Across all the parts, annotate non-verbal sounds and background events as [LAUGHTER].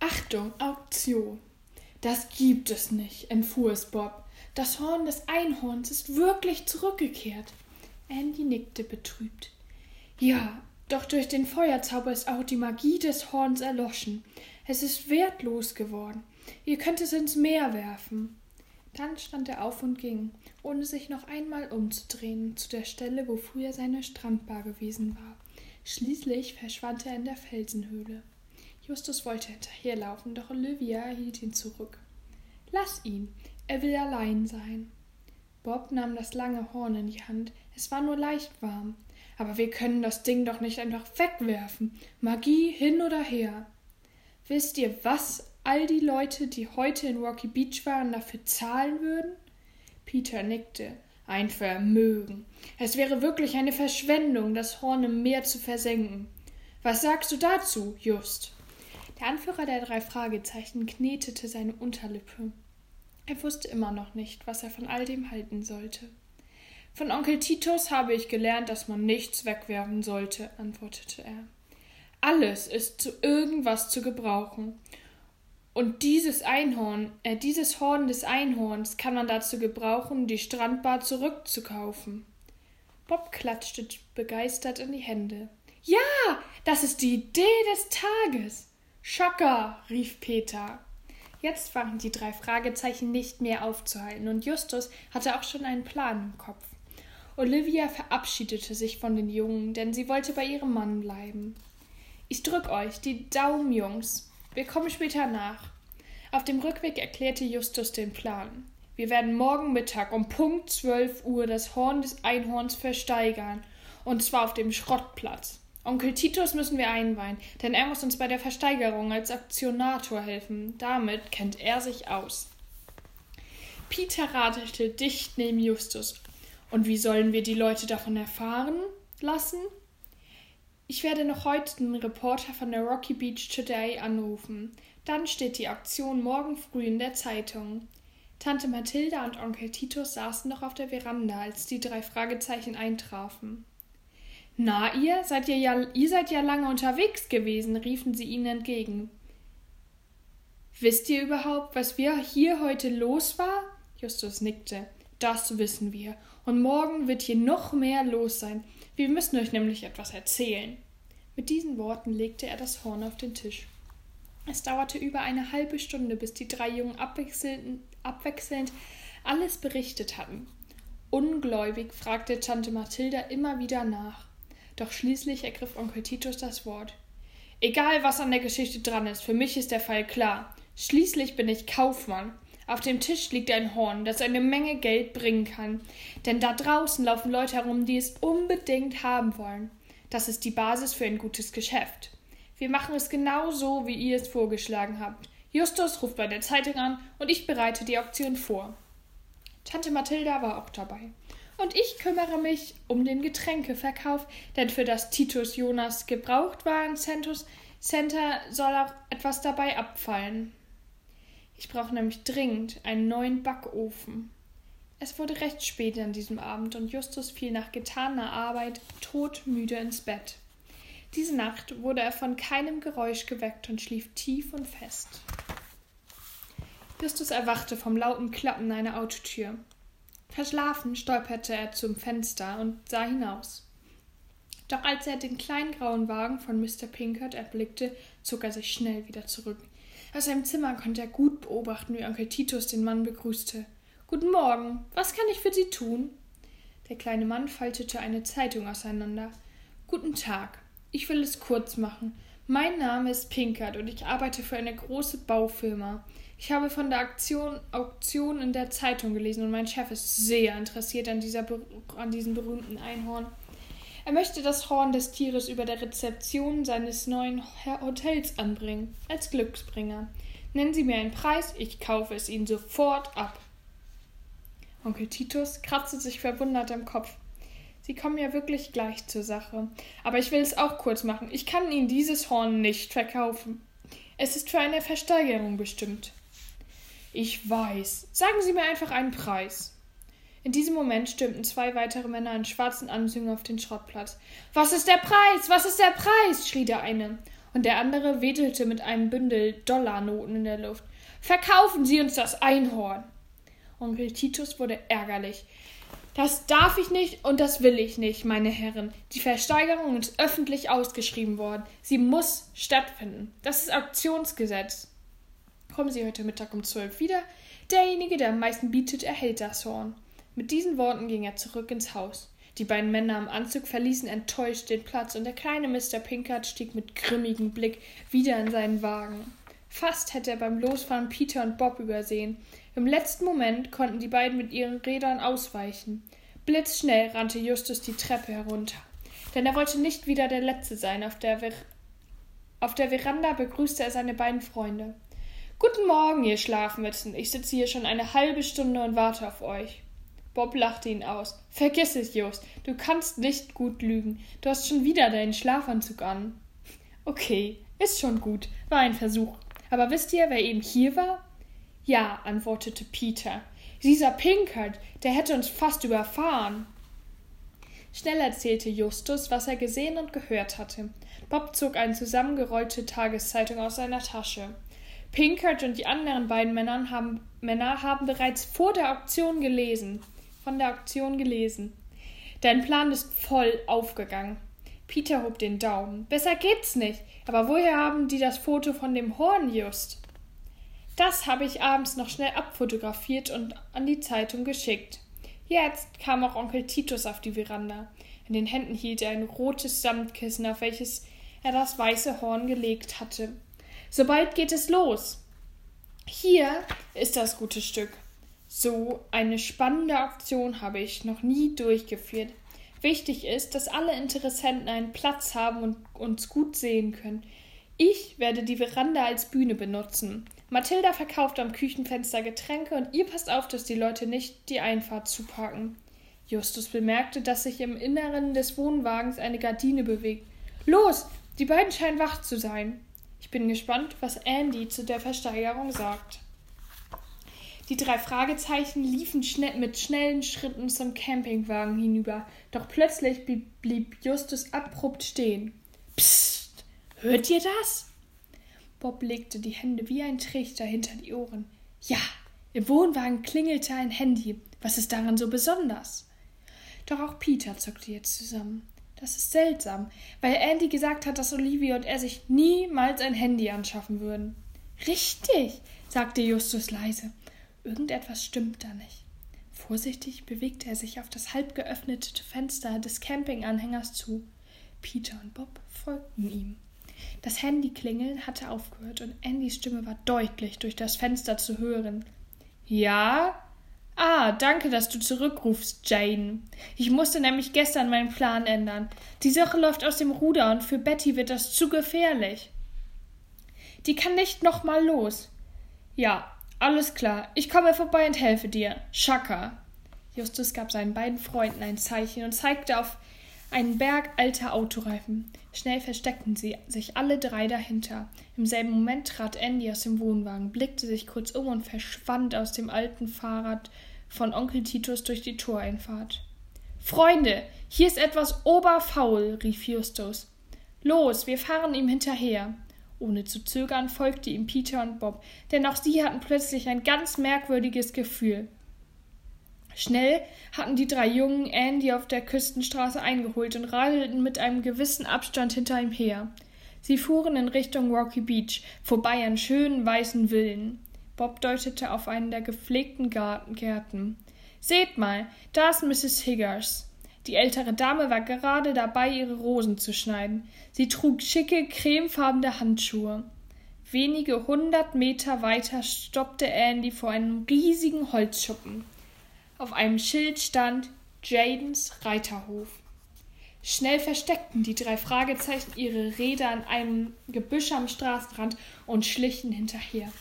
Achtung, Auktion. Das gibt es nicht, entfuhr es Bob. Das Horn des Einhorns ist wirklich zurückgekehrt. Andy nickte betrübt. Ja, doch durch den Feuerzauber ist auch die Magie des Horns erloschen. Es ist wertlos geworden. Ihr könnt es ins Meer werfen. Dann stand er auf und ging, ohne sich noch einmal umzudrehen, zu der Stelle, wo früher seine Strandbar gewesen war. Schließlich verschwand er in der Felsenhöhle. Justus wollte hinterherlaufen, doch Olivia hielt ihn zurück. Lass ihn, er will allein sein. Bob nahm das lange Horn in die Hand. Es war nur leicht warm. Aber wir können das Ding doch nicht einfach wegwerfen. Magie hin oder her. Wisst ihr, was all die Leute, die heute in Rocky Beach waren, dafür zahlen würden? Peter nickte. Ein Vermögen. Es wäre wirklich eine Verschwendung, das Horn im Meer zu versenken. Was sagst du dazu, Just? Der Anführer der drei Fragezeichen knetete seine Unterlippe. Er wusste immer noch nicht, was er von all dem halten sollte. Von Onkel Titus habe ich gelernt, dass man nichts wegwerfen sollte, antwortete er. Alles ist zu irgendwas zu gebrauchen. Und dieses Einhorn, äh, dieses Horn des Einhorns kann man dazu gebrauchen, die Strandbar zurückzukaufen. Bob klatschte begeistert in die Hände. Ja, das ist die Idee des Tages. Schocker, rief Peter. Jetzt waren die drei Fragezeichen nicht mehr aufzuhalten, und Justus hatte auch schon einen Plan im Kopf. Olivia verabschiedete sich von den Jungen, denn sie wollte bei ihrem Mann bleiben. Ich drück euch die Daumen, Jungs. Wir kommen später nach. Auf dem Rückweg erklärte Justus den Plan. Wir werden morgen Mittag um Punkt zwölf Uhr das Horn des Einhorns versteigern, und zwar auf dem Schrottplatz. Onkel Titus müssen wir einweihen, denn er muss uns bei der Versteigerung als Aktionator helfen. Damit kennt er sich aus. Peter radelte dicht neben Justus und wie sollen wir die Leute davon erfahren lassen? Ich werde noch heute den Reporter von der Rocky Beach Today anrufen. Dann steht die Auktion morgen früh in der Zeitung. Tante Mathilda und Onkel Titus saßen noch auf der Veranda, als die drei Fragezeichen eintrafen. Na, ihr seid ihr ja, ihr seid ja lange unterwegs gewesen, riefen sie ihnen entgegen. Wisst ihr überhaupt, was wir hier heute los war? Justus nickte. Das wissen wir. Und morgen wird hier noch mehr los sein. Wir müssen euch nämlich etwas erzählen. Mit diesen Worten legte er das Horn auf den Tisch. Es dauerte über eine halbe Stunde, bis die drei Jungen abwechselnd, alles berichtet hatten. Ungläubig fragte Tante Mathilda immer wieder nach. Doch schließlich ergriff Onkel Titus das Wort. Egal, was an der Geschichte dran ist, für mich ist der Fall klar. Schließlich bin ich Kaufmann. Auf dem Tisch liegt ein Horn, das eine Menge Geld bringen kann. Denn da draußen laufen Leute herum, die es unbedingt haben wollen. Das ist die Basis für ein gutes Geschäft. Wir machen es genau so, wie ihr es vorgeschlagen habt. Justus ruft bei der Zeitung an und ich bereite die Auktion vor. Tante Mathilda war auch dabei. Und ich kümmere mich um den Getränkeverkauf, denn für das Titus Jonas Gebrauchtwaren Center soll auch etwas dabei abfallen. Ich brauche nämlich dringend einen neuen Backofen. Es wurde recht spät an diesem Abend und Justus fiel nach getaner Arbeit todmüde ins Bett. Diese Nacht wurde er von keinem Geräusch geweckt und schlief tief und fest. Justus erwachte vom lauten Klappen einer Autotür. Verschlafen stolperte er zum Fenster und sah hinaus. Doch als er den kleinen grauen Wagen von Mr. Pinkert erblickte, zog er sich schnell wieder zurück. Aus seinem Zimmer konnte er gut beobachten, wie Onkel Titus den Mann begrüßte. Guten Morgen. Was kann ich für Sie tun? Der kleine Mann faltete eine Zeitung auseinander. Guten Tag. Ich will es kurz machen. Mein Name ist Pinkert und ich arbeite für eine große Baufirma. Ich habe von der Aktion, Auktion in der Zeitung gelesen und mein Chef ist sehr interessiert an, dieser, an diesem berühmten Einhorn. Er möchte das Horn des Tieres über der Rezeption seines neuen Hotels anbringen, als Glücksbringer. Nennen Sie mir einen Preis, ich kaufe es Ihnen sofort ab. Onkel Titus kratzte sich verwundert am Kopf. Sie kommen ja wirklich gleich zur Sache. Aber ich will es auch kurz machen. Ich kann Ihnen dieses Horn nicht verkaufen. Es ist für eine Versteigerung bestimmt. Ich weiß. Sagen Sie mir einfach einen Preis. In diesem Moment stürmten zwei weitere Männer in schwarzen Anzügen auf den Schrottplatz. Was ist der Preis? Was ist der Preis? schrie der eine. und der andere wedelte mit einem Bündel Dollarnoten in der Luft. Verkaufen Sie uns das Einhorn! Onkel Titus wurde ärgerlich. Das darf ich nicht und das will ich nicht, meine Herren. Die Versteigerung ist öffentlich ausgeschrieben worden. Sie muss stattfinden. Das ist Auktionsgesetz. Kommen Sie heute Mittag um zwölf wieder. Derjenige, der am meisten bietet, erhält das Horn. Mit diesen Worten ging er zurück ins Haus. Die beiden Männer im Anzug verließen enttäuscht den Platz und der kleine Mr. Pinkert stieg mit grimmigem Blick wieder in seinen Wagen. Fast hätte er beim Losfahren Peter und Bob übersehen. Im letzten Moment konnten die beiden mit ihren Rädern ausweichen. Blitzschnell rannte Justus die Treppe herunter. Denn er wollte nicht wieder der Letzte sein. Auf der, Ver auf der Veranda begrüßte er seine beiden Freunde. Guten Morgen, ihr Schlafmützen. Ich sitze hier schon eine halbe Stunde und warte auf euch. Bob lachte ihn aus. Vergiss es, Just. Du kannst nicht gut lügen. Du hast schon wieder deinen Schlafanzug an. Okay, ist schon gut. War ein Versuch. Aber wisst ihr, wer eben hier war? Ja, antwortete Peter. Dieser Pinkert, der hätte uns fast überfahren. Schnell erzählte Justus, was er gesehen und gehört hatte. Bob zog eine zusammengerollte Tageszeitung aus seiner Tasche. Pinkert und die anderen beiden Männer haben, Männer haben bereits vor der Auktion gelesen, von der Auktion gelesen. Dein Plan ist voll aufgegangen. Peter hob den Daumen. Besser geht's nicht. Aber woher haben die das Foto von dem Horn just? Das habe ich abends noch schnell abfotografiert und an die Zeitung geschickt. Jetzt kam auch Onkel Titus auf die Veranda. In den Händen hielt er ein rotes Samtkissen, auf welches er das weiße Horn gelegt hatte. Sobald geht es los. Hier ist das gute Stück. So eine spannende Aktion habe ich noch nie durchgeführt. Wichtig ist, dass alle Interessenten einen Platz haben und uns gut sehen können. Ich werde die Veranda als Bühne benutzen. Mathilda verkauft am Küchenfenster Getränke und ihr passt auf, dass die Leute nicht die Einfahrt zuparken. Justus bemerkte, dass sich im Inneren des Wohnwagens eine Gardine bewegt. Los, die beiden scheinen wach zu sein. Ich bin gespannt, was Andy zu der Versteigerung sagt. Die drei Fragezeichen liefen schnell, mit schnellen Schritten zum Campingwagen hinüber, doch plötzlich blieb Justus abrupt stehen. Psst, hört ihr das? Bob legte die Hände wie ein Trichter hinter die Ohren. Ja, im Wohnwagen klingelte ein Handy. Was ist daran so besonders? Doch auch Peter zuckte jetzt zusammen. Das ist seltsam, weil Andy gesagt hat, dass Olivia und er sich niemals ein Handy anschaffen würden. Richtig, sagte Justus leise. Irgendetwas stimmt da nicht. Vorsichtig bewegte er sich auf das halb geöffnete Fenster des Campinganhängers zu. Peter und Bob folgten ihm. Das Handyklingeln hatte aufgehört und Andys Stimme war deutlich durch das Fenster zu hören. Ja? Ah, danke, dass du zurückrufst, Jane. Ich musste nämlich gestern meinen Plan ändern. Die Sache läuft aus dem Ruder und für Betty wird das zu gefährlich. Die kann nicht noch mal los. Ja, alles klar. Ich komme vorbei und helfe dir. Schaka. Justus gab seinen beiden Freunden ein Zeichen und zeigte auf einen Berg alter Autoreifen. Schnell versteckten sie sich alle drei dahinter. Im selben Moment trat Andy aus dem Wohnwagen, blickte sich kurz um und verschwand aus dem alten Fahrrad von Onkel Titus durch die Toreinfahrt. Freunde, hier ist etwas oberfaul, rief Justus. Los, wir fahren ihm hinterher. Ohne zu zögern folgte ihm Peter und Bob, denn auch sie hatten plötzlich ein ganz merkwürdiges Gefühl. Schnell hatten die drei Jungen Andy auf der Küstenstraße eingeholt und radelten mit einem gewissen Abstand hinter ihm her. Sie fuhren in Richtung Rocky Beach, vorbei an schönen weißen Villen. Bob deutete auf einen der gepflegten Gärten. Seht mal, da ist Mrs. Higgers. Die ältere Dame war gerade dabei, ihre Rosen zu schneiden. Sie trug schicke, cremefarbene Handschuhe. Wenige hundert Meter weiter stoppte Andy vor einem riesigen Holzschuppen. Auf einem Schild stand Jadens Reiterhof. Schnell versteckten die drei Fragezeichen ihre Räder an einem Gebüsch am Straßenrand und schlichen hinterher.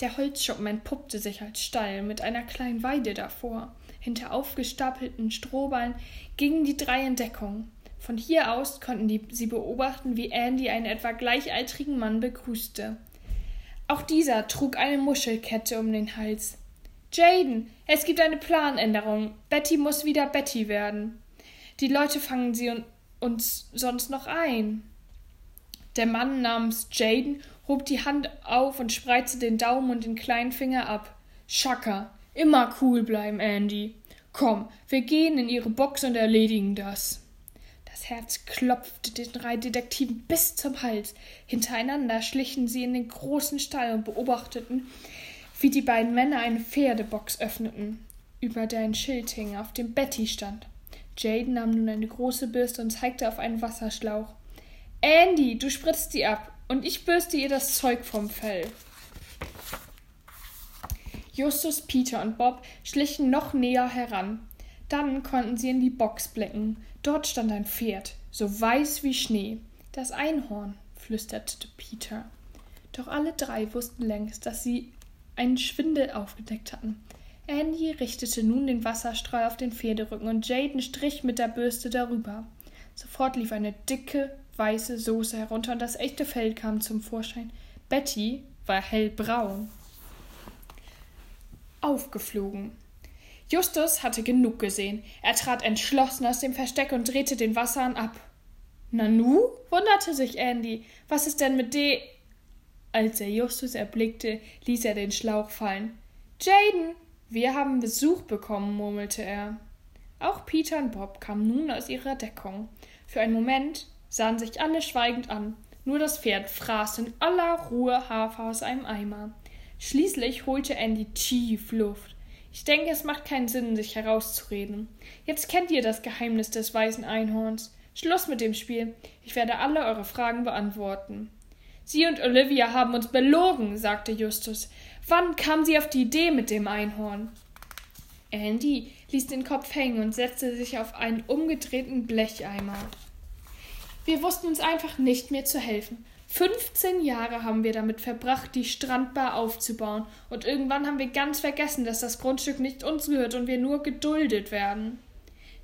Der Holzschuppen entpuppte sich als Stall mit einer kleinen Weide davor. Hinter aufgestapelten Strohballen gingen die drei in Deckung. Von hier aus konnten die, sie beobachten, wie Andy einen etwa gleichaltrigen Mann begrüßte. Auch dieser trug eine Muschelkette um den Hals. Jaden, es gibt eine Planänderung. Betty muss wieder Betty werden. Die Leute fangen sie uns sonst noch ein. Der Mann namens Jaden hob die Hand auf und spreizte den Daumen und den kleinen Finger ab. Schacker, immer cool bleiben, Andy. Komm, wir gehen in ihre Box und erledigen das. Das Herz klopfte den drei Detektiven bis zum Hals. Hintereinander schlichen sie in den großen Stall und beobachteten, wie die beiden Männer eine Pferdebox öffneten, über der ein Schild hing, auf dem Betty stand. Jaden nahm nun eine große Bürste und zeigte auf einen Wasserschlauch. Andy, du spritzt sie ab und ich bürste ihr das Zeug vom Fell. Justus, Peter und Bob schlichen noch näher heran. Dann konnten sie in die Box blicken. Dort stand ein Pferd, so weiß wie Schnee. Das Einhorn, flüsterte Peter. Doch alle drei wussten längst, dass sie einen Schwindel aufgedeckt hatten. Andy richtete nun den Wasserstrahl auf den Pferderücken und Jaden strich mit der Bürste darüber. Sofort lief eine dicke, weiße Soße herunter und das echte Fell kam zum Vorschein. Betty war hellbraun. Aufgeflogen. Justus hatte genug gesehen. Er trat entschlossen aus dem Versteck und drehte den Wasserhahn ab. Nanu? wunderte sich Andy. Was ist denn mit de. Als er Justus erblickte, ließ er den Schlauch fallen. Jaden, wir haben Besuch bekommen, murmelte er. Auch Peter und Bob kamen nun aus ihrer Deckung. Für einen Moment sahen sich alle schweigend an. Nur das Pferd fraß in aller Ruhe Hafer aus einem Eimer. Schließlich holte Andy tief Luft. Ich denke, es macht keinen Sinn, sich herauszureden. Jetzt kennt ihr das Geheimnis des weißen Einhorns. Schluss mit dem Spiel. Ich werde alle eure Fragen beantworten. Sie und Olivia haben uns belogen, sagte Justus. Wann kam sie auf die Idee mit dem Einhorn? Andy ließ den Kopf hängen und setzte sich auf einen umgedrehten Blecheimer. Wir wussten uns einfach nicht mehr zu helfen. 15 Jahre haben wir damit verbracht, die Strandbar aufzubauen, und irgendwann haben wir ganz vergessen, dass das Grundstück nicht uns gehört und wir nur geduldet werden.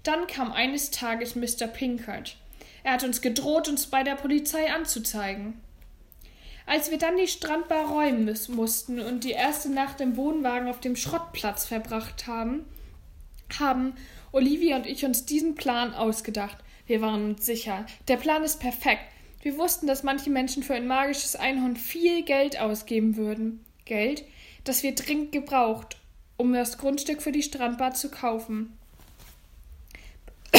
Dann kam eines Tages Mr. Pinkert. Er hat uns gedroht, uns bei der Polizei anzuzeigen. Als wir dann die Strandbar räumen mussten und die erste Nacht im Wohnwagen auf dem Schrottplatz verbracht haben, haben Olivia und ich uns diesen Plan ausgedacht. Wir waren uns sicher, der Plan ist perfekt. Wir wussten, dass manche Menschen für ein magisches Einhorn viel Geld ausgeben würden. Geld, das wir dringend gebraucht, um das Grundstück für die Strandbar zu kaufen. [COUGHS]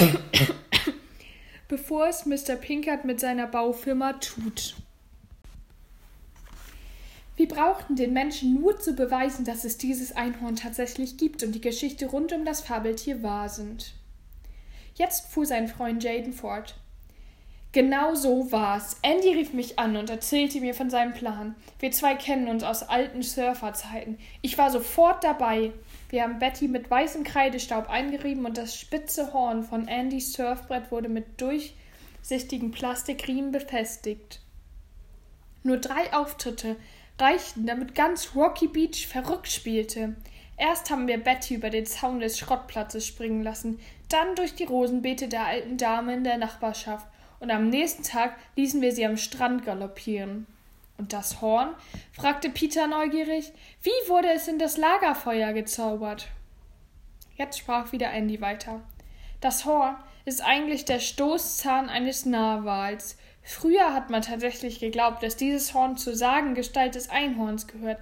Bevor es Mr. Pinkert mit seiner Baufirma tut. Wir brauchten den Menschen nur zu beweisen, dass es dieses Einhorn tatsächlich gibt und die Geschichte rund um das Fabeltier wahr sind. Jetzt fuhr sein Freund Jaden fort. Genau so war's. Andy rief mich an und erzählte mir von seinem Plan. Wir zwei kennen uns aus alten Surferzeiten. Ich war sofort dabei. Wir haben Betty mit weißem Kreidestaub eingerieben und das spitze Horn von Andys Surfbrett wurde mit durchsichtigen Plastikriemen befestigt. Nur drei Auftritte reichten, damit ganz Rocky Beach verrückt spielte. Erst haben wir Betty über den Zaun des Schrottplatzes springen lassen, dann durch die Rosenbeete der alten Dame in der Nachbarschaft und am nächsten Tag ließen wir sie am Strand galoppieren. Und das Horn? fragte Peter neugierig. Wie wurde es in das Lagerfeuer gezaubert? Jetzt sprach wieder Andy weiter. Das Horn ist eigentlich der Stoßzahn eines Narwals. Früher hat man tatsächlich geglaubt, dass dieses Horn zur Sagengestalt des Einhorns gehört.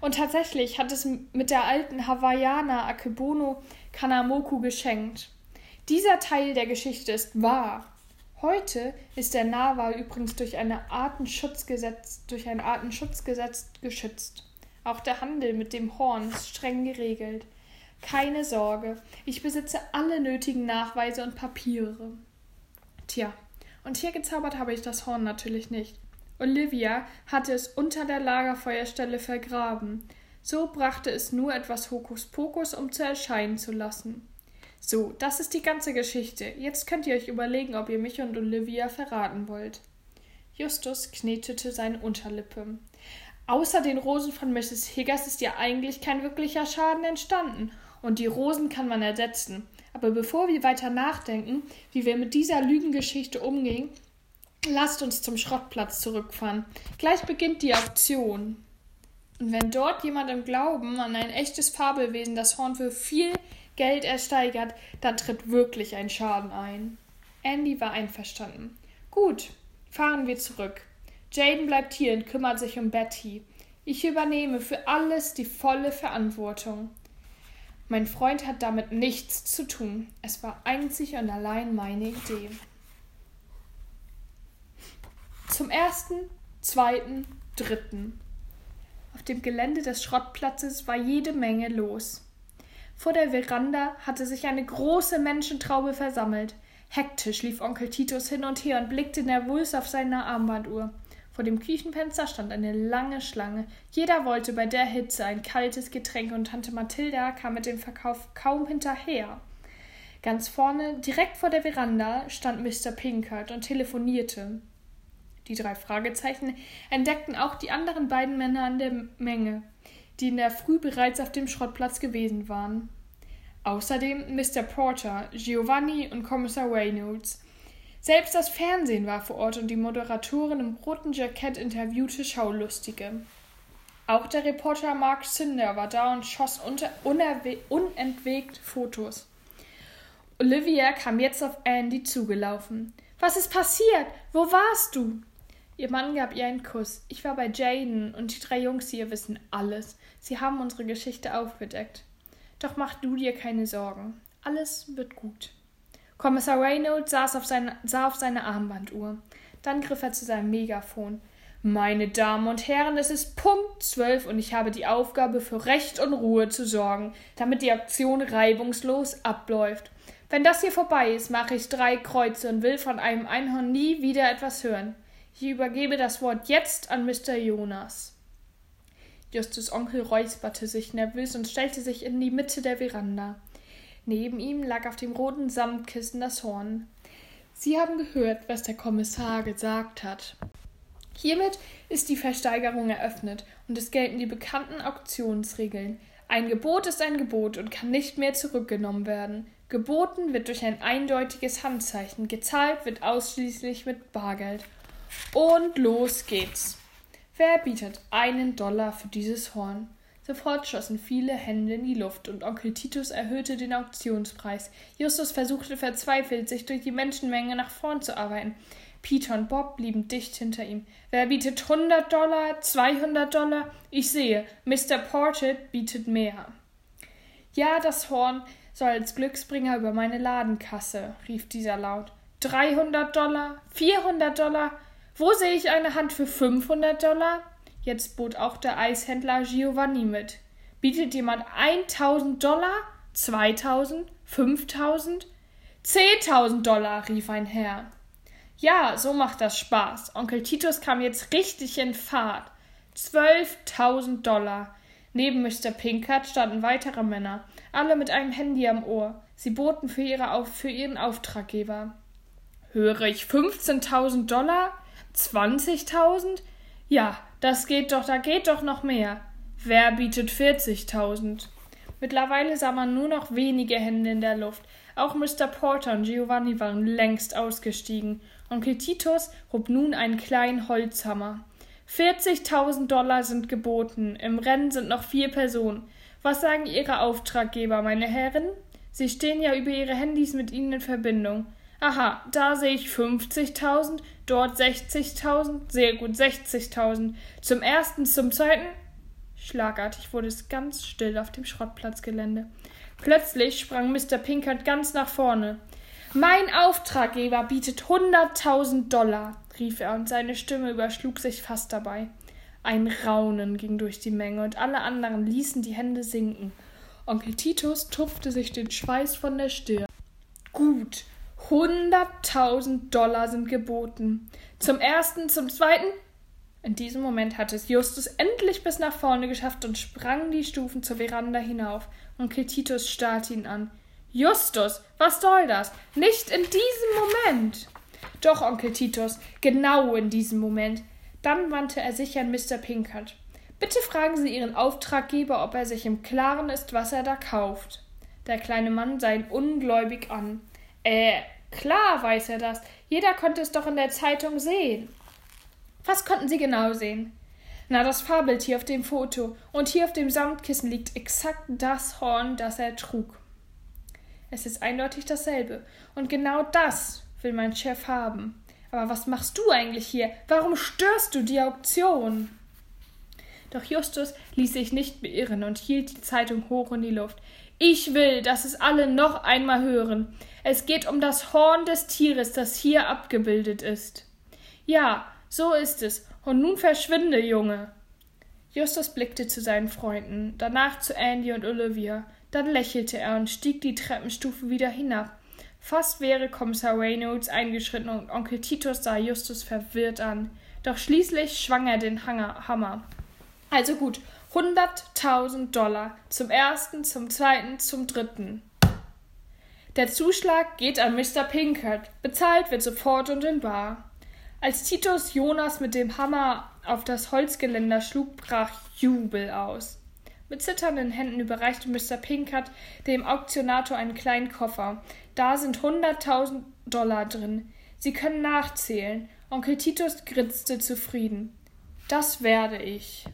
Und tatsächlich hat es mit der alten Hawaiianer Akebono Kanamoku geschenkt. Dieser Teil der Geschichte ist wahr. Heute ist der Narwal übrigens durch, eine Artenschutzgesetz, durch ein Artenschutzgesetz geschützt. Auch der Handel mit dem Horn ist streng geregelt. Keine Sorge, ich besitze alle nötigen Nachweise und Papiere. Tja, und hier gezaubert habe ich das Horn natürlich nicht. Olivia hatte es unter der Lagerfeuerstelle vergraben. So brachte es nur etwas Hokuspokus, um zu erscheinen zu lassen. So, das ist die ganze Geschichte. Jetzt könnt ihr euch überlegen, ob ihr mich und Olivia verraten wollt. Justus knetete seine Unterlippe. Außer den Rosen von Mrs. Higgers ist ja eigentlich kein wirklicher Schaden entstanden, und die Rosen kann man ersetzen. Aber bevor wir weiter nachdenken, wie wir mit dieser Lügengeschichte umgehen, lasst uns zum Schrottplatz zurückfahren. Gleich beginnt die Auktion. Und wenn dort jemand im Glauben an ein echtes Fabelwesen das Horn für viel Geld ersteigert, dann tritt wirklich ein Schaden ein. Andy war einverstanden. Gut, fahren wir zurück. Jaden bleibt hier und kümmert sich um Betty. Ich übernehme für alles die volle Verantwortung. Mein Freund hat damit nichts zu tun. Es war einzig und allein meine Idee. Zum ersten, zweiten, dritten. Auf dem Gelände des Schrottplatzes war jede Menge los. Vor der Veranda hatte sich eine große Menschentraube versammelt. Hektisch lief Onkel Titus hin und her und blickte nervös auf seine Armbanduhr. Vor dem Küchenfenster stand eine lange Schlange. Jeder wollte bei der Hitze ein kaltes Getränk und Tante Mathilda kam mit dem Verkauf kaum hinterher. Ganz vorne, direkt vor der Veranda, stand Mr. Pinkert und telefonierte. Die drei Fragezeichen entdeckten auch die anderen beiden Männer an der Menge, die in der Früh bereits auf dem Schrottplatz gewesen waren. Außerdem Mr. Porter, Giovanni und Kommissar Reynolds, selbst das Fernsehen war vor Ort und die Moderatorin im roten Jackett interviewte Schaulustige. Auch der Reporter Mark Cinder war da und schoss unentwegt Fotos. Olivia kam jetzt auf Andy zugelaufen. Was ist passiert? Wo warst du? Ihr Mann gab ihr einen Kuss. Ich war bei Jaden und die drei Jungs hier wissen alles. Sie haben unsere Geschichte aufgedeckt. Doch mach du dir keine Sorgen. Alles wird gut. Kommissar Reynolds saß auf seine, sah auf seine Armbanduhr. Dann griff er zu seinem Megafon. Meine Damen und Herren, es ist Punkt zwölf und ich habe die Aufgabe, für Recht und Ruhe zu sorgen, damit die Aktion reibungslos abläuft. Wenn das hier vorbei ist, mache ich drei Kreuze und will von einem Einhorn nie wieder etwas hören. Ich übergebe das Wort jetzt an Mr. Jonas. Justus Onkel räusperte sich nervös und stellte sich in die Mitte der Veranda. Neben ihm lag auf dem roten Samtkissen das Horn. Sie haben gehört, was der Kommissar gesagt hat. Hiermit ist die Versteigerung eröffnet und es gelten die bekannten Auktionsregeln. Ein Gebot ist ein Gebot und kann nicht mehr zurückgenommen werden. Geboten wird durch ein eindeutiges Handzeichen, gezahlt wird ausschließlich mit Bargeld. Und los geht's. Wer bietet einen Dollar für dieses Horn? Sofort schossen viele Hände in die Luft und Onkel Titus erhöhte den Auktionspreis. Justus versuchte verzweifelt, sich durch die Menschenmenge nach vorn zu arbeiten. Peter und Bob blieben dicht hinter ihm. Wer bietet 100 Dollar? 200 Dollar? Ich sehe, Mr. Portet bietet mehr. Ja, das Horn soll als Glücksbringer über meine Ladenkasse, rief dieser laut. 300 Dollar? 400 Dollar? Wo sehe ich eine Hand für 500 Dollar? Jetzt bot auch der Eishändler Giovanni mit. Bietet jemand 1000 Dollar? 2000? 5000? 10.000 Dollar, rief ein Herr. Ja, so macht das Spaß. Onkel Titus kam jetzt richtig in Fahrt. 12.000 Dollar. Neben Mr. Pinkert standen weitere Männer, alle mit einem Handy am Ohr. Sie boten für, ihre, für ihren Auftraggeber. Höre ich 15.000 Dollar? 20.000? Ja, das geht doch, da geht doch noch mehr. Wer bietet 40.000? Mittlerweile sah man nur noch wenige Hände in der Luft. Auch Mr. Porter und Giovanni waren längst ausgestiegen. Onkel Titus hob nun einen kleinen Holzhammer. 40.000 Dollar sind geboten. Im Rennen sind noch vier Personen. Was sagen Ihre Auftraggeber, meine Herren? Sie stehen ja über Ihre Handys mit Ihnen in Verbindung. Aha, da sehe ich 50.000, dort 60.000, sehr gut 60.000. Zum ersten, zum zweiten. Schlagartig wurde es ganz still auf dem Schrottplatzgelände. Plötzlich sprang Mr. Pinkert ganz nach vorne. Mein Auftraggeber bietet 100.000 Dollar, rief er und seine Stimme überschlug sich fast dabei. Ein Raunen ging durch die Menge und alle anderen ließen die Hände sinken. Onkel Titus tupfte sich den Schweiß von der Stirn. Gut, Hunderttausend Dollar sind geboten. Zum ersten, zum zweiten. In diesem Moment hatte es Justus endlich bis nach vorne geschafft und sprang die Stufen zur Veranda hinauf. Onkel Titus starrte ihn an. Justus, was soll das? Nicht in diesem Moment. Doch, Onkel Titus, genau in diesem Moment. Dann wandte er sich an Mr. Pinkert. Bitte fragen Sie Ihren Auftraggeber, ob er sich im Klaren ist, was er da kauft. Der kleine Mann sah ihn ungläubig an. Äh, Klar weiß er das. Jeder konnte es doch in der Zeitung sehen. Was konnten Sie genau sehen? Na, das Fabeltier auf dem Foto. Und hier auf dem Samtkissen liegt exakt das Horn, das er trug. Es ist eindeutig dasselbe. Und genau das will mein Chef haben. Aber was machst du eigentlich hier? Warum störst du die Auktion? Doch Justus ließ sich nicht beirren und hielt die Zeitung hoch in die Luft. Ich will, dass es alle noch einmal hören. Es geht um das Horn des Tieres, das hier abgebildet ist. Ja, so ist es. Und nun verschwinde, Junge. Justus blickte zu seinen Freunden, danach zu Andy und Olivia. Dann lächelte er und stieg die Treppenstufe wieder hinab. Fast wäre Kommissar Reynolds eingeschritten und Onkel Titus sah Justus verwirrt an. Doch schließlich schwang er den Hammer. Also gut, hunderttausend Dollar. Zum ersten, zum zweiten, zum dritten. Der Zuschlag geht an Mr. Pinkert. Bezahlt wird sofort und in bar. Als Titus Jonas mit dem Hammer auf das Holzgeländer schlug, brach Jubel aus. Mit zitternden Händen überreichte Mr. Pinkert dem Auktionator einen kleinen Koffer. Da sind hunderttausend Dollar drin. Sie können nachzählen. Onkel Titus grinste zufrieden. Das werde ich.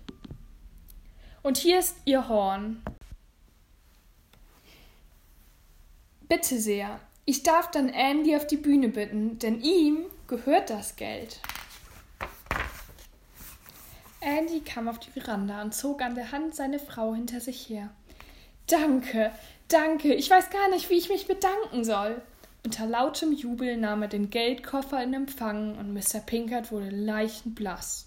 Und hier ist Ihr Horn. Bitte sehr. Ich darf dann Andy auf die Bühne bitten, denn ihm gehört das Geld. Andy kam auf die Veranda und zog an der Hand seine Frau hinter sich her. Danke, danke, ich weiß gar nicht, wie ich mich bedanken soll. Unter lautem Jubel nahm er den Geldkoffer in Empfang und Mr. Pinkert wurde leichenblass.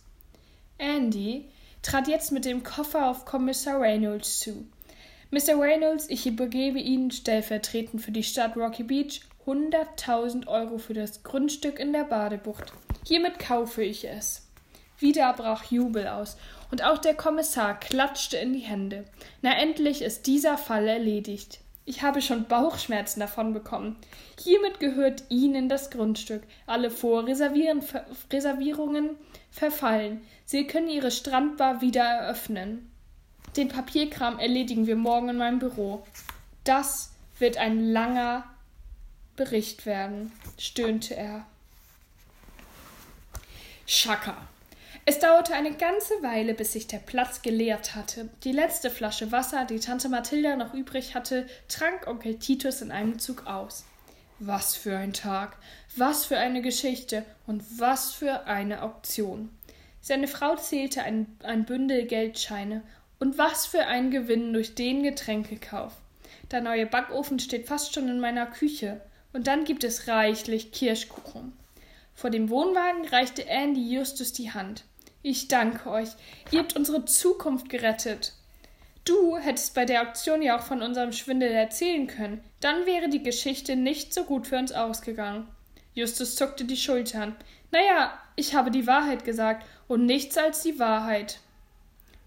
Andy trat jetzt mit dem Koffer auf Kommissar Reynolds zu. Mr. Reynolds, ich übergebe Ihnen stellvertretend für die Stadt Rocky Beach hunderttausend Euro für das Grundstück in der Badebucht. Hiermit kaufe ich es. Wieder brach Jubel aus, und auch der Kommissar klatschte in die Hände. Na endlich ist dieser Fall erledigt. Ich habe schon Bauchschmerzen davon bekommen. Hiermit gehört Ihnen das Grundstück. Alle Vorreservierungen verfallen. Sie können Ihre Strandbar wieder eröffnen. Den Papierkram erledigen wir morgen in meinem Büro. Das wird ein langer Bericht werden, stöhnte er. Schaka. Es dauerte eine ganze Weile, bis sich der Platz geleert hatte. Die letzte Flasche Wasser, die Tante Mathilda noch übrig hatte, trank Onkel Titus in einem Zug aus. Was für ein Tag, was für eine Geschichte und was für eine Auktion. Seine Frau zählte ein, ein Bündel Geldscheine und was für ein Gewinn durch den Getränkekauf. Der neue Backofen steht fast schon in meiner Küche und dann gibt es reichlich Kirschkuchen. Vor dem Wohnwagen reichte Andy Justus die Hand. Ich danke euch. Ihr habt unsere Zukunft gerettet. Du hättest bei der Auktion ja auch von unserem Schwindel erzählen können. Dann wäre die Geschichte nicht so gut für uns ausgegangen. Justus zuckte die Schultern. Naja, ich habe die Wahrheit gesagt und nichts als die Wahrheit.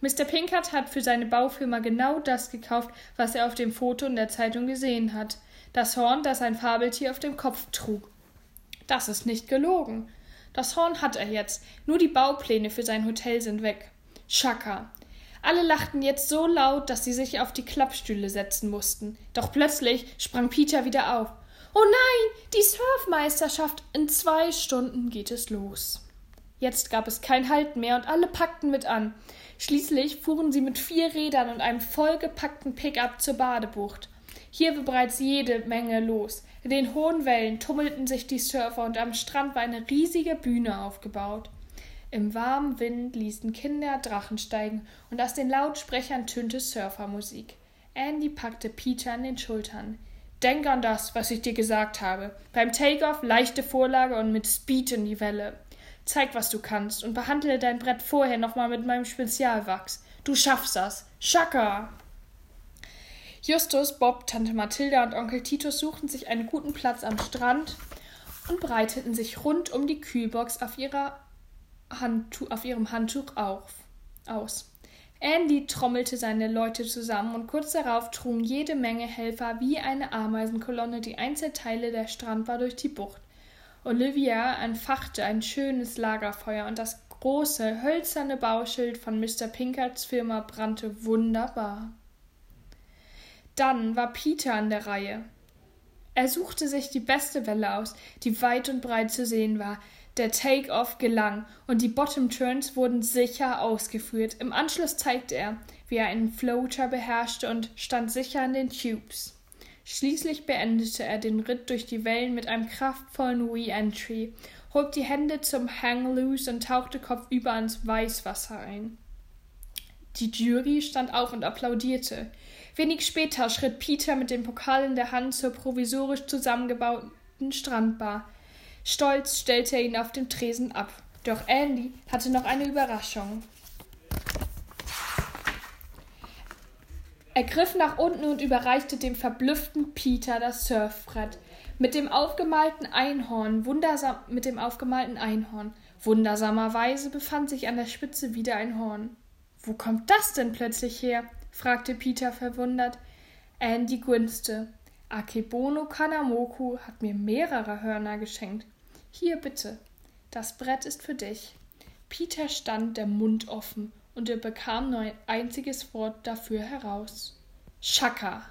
Mr. Pinkert hat für seine Baufirma genau das gekauft, was er auf dem Foto in der Zeitung gesehen hat. Das Horn, das ein Fabeltier auf dem Kopf trug. Das ist nicht gelogen. Das Horn hat er jetzt, nur die Baupläne für sein Hotel sind weg. Schaka. Alle lachten jetzt so laut, dass sie sich auf die Klappstühle setzen mussten. Doch plötzlich sprang Peter wieder auf. Oh nein, die Surfmeisterschaft. In zwei Stunden geht es los. Jetzt gab es kein Halt mehr und alle packten mit an. Schließlich fuhren sie mit vier Rädern und einem vollgepackten Pickup zur Badebucht. Hier war bereits jede Menge los. In den hohen Wellen tummelten sich die Surfer und am Strand war eine riesige Bühne aufgebaut. Im warmen Wind ließen Kinder Drachen steigen und aus den Lautsprechern tönte Surfermusik. Andy packte Peter an den Schultern. Denk an das, was ich dir gesagt habe. Beim Takeoff leichte Vorlage und mit Speed in die Welle. Zeig, was du kannst und behandle dein Brett vorher nochmal mit meinem Spezialwachs. Du schaffst das. Schaka! Justus, Bob, Tante Mathilda und Onkel Titus suchten sich einen guten Platz am Strand und breiteten sich rund um die Kühlbox auf, auf ihrem Handtuch auf, aus. Andy trommelte seine Leute zusammen und kurz darauf trugen jede Menge Helfer wie eine Ameisenkolonne die Einzelteile der Strandbar durch die Bucht. Olivia entfachte ein schönes Lagerfeuer und das große hölzerne Bauschild von Mr. Pinkerts Firma brannte wunderbar. Dann war Peter an der Reihe. Er suchte sich die beste Welle aus, die weit und breit zu sehen war. Der Take-off gelang und die Bottom-Turns wurden sicher ausgeführt. Im Anschluss zeigte er, wie er einen Floater beherrschte und stand sicher an den Tubes. Schließlich beendete er den Ritt durch die Wellen mit einem kraftvollen Re-Entry hob die Hände zum Hang loose und tauchte kopfüber ins Weißwasser ein. Die Jury stand auf und applaudierte. Wenig später schritt Peter mit dem Pokal in der Hand zur provisorisch zusammengebauten Strandbar. Stolz stellte er ihn auf dem Tresen ab. Doch Andy hatte noch eine Überraschung. Er griff nach unten und überreichte dem verblüfften Peter das Surfbrett mit dem aufgemalten Einhorn, wundersam mit dem aufgemalten Einhorn. Wundersamerweise befand sich an der Spitze wieder ein Horn. Wo kommt das denn plötzlich her? fragte Peter verwundert. Andy grinste. Akebono Kanamoku hat mir mehrere Hörner geschenkt. Hier bitte. Das Brett ist für dich. Peter stand der Mund offen und er bekam nur ein einziges Wort dafür heraus. Schaka.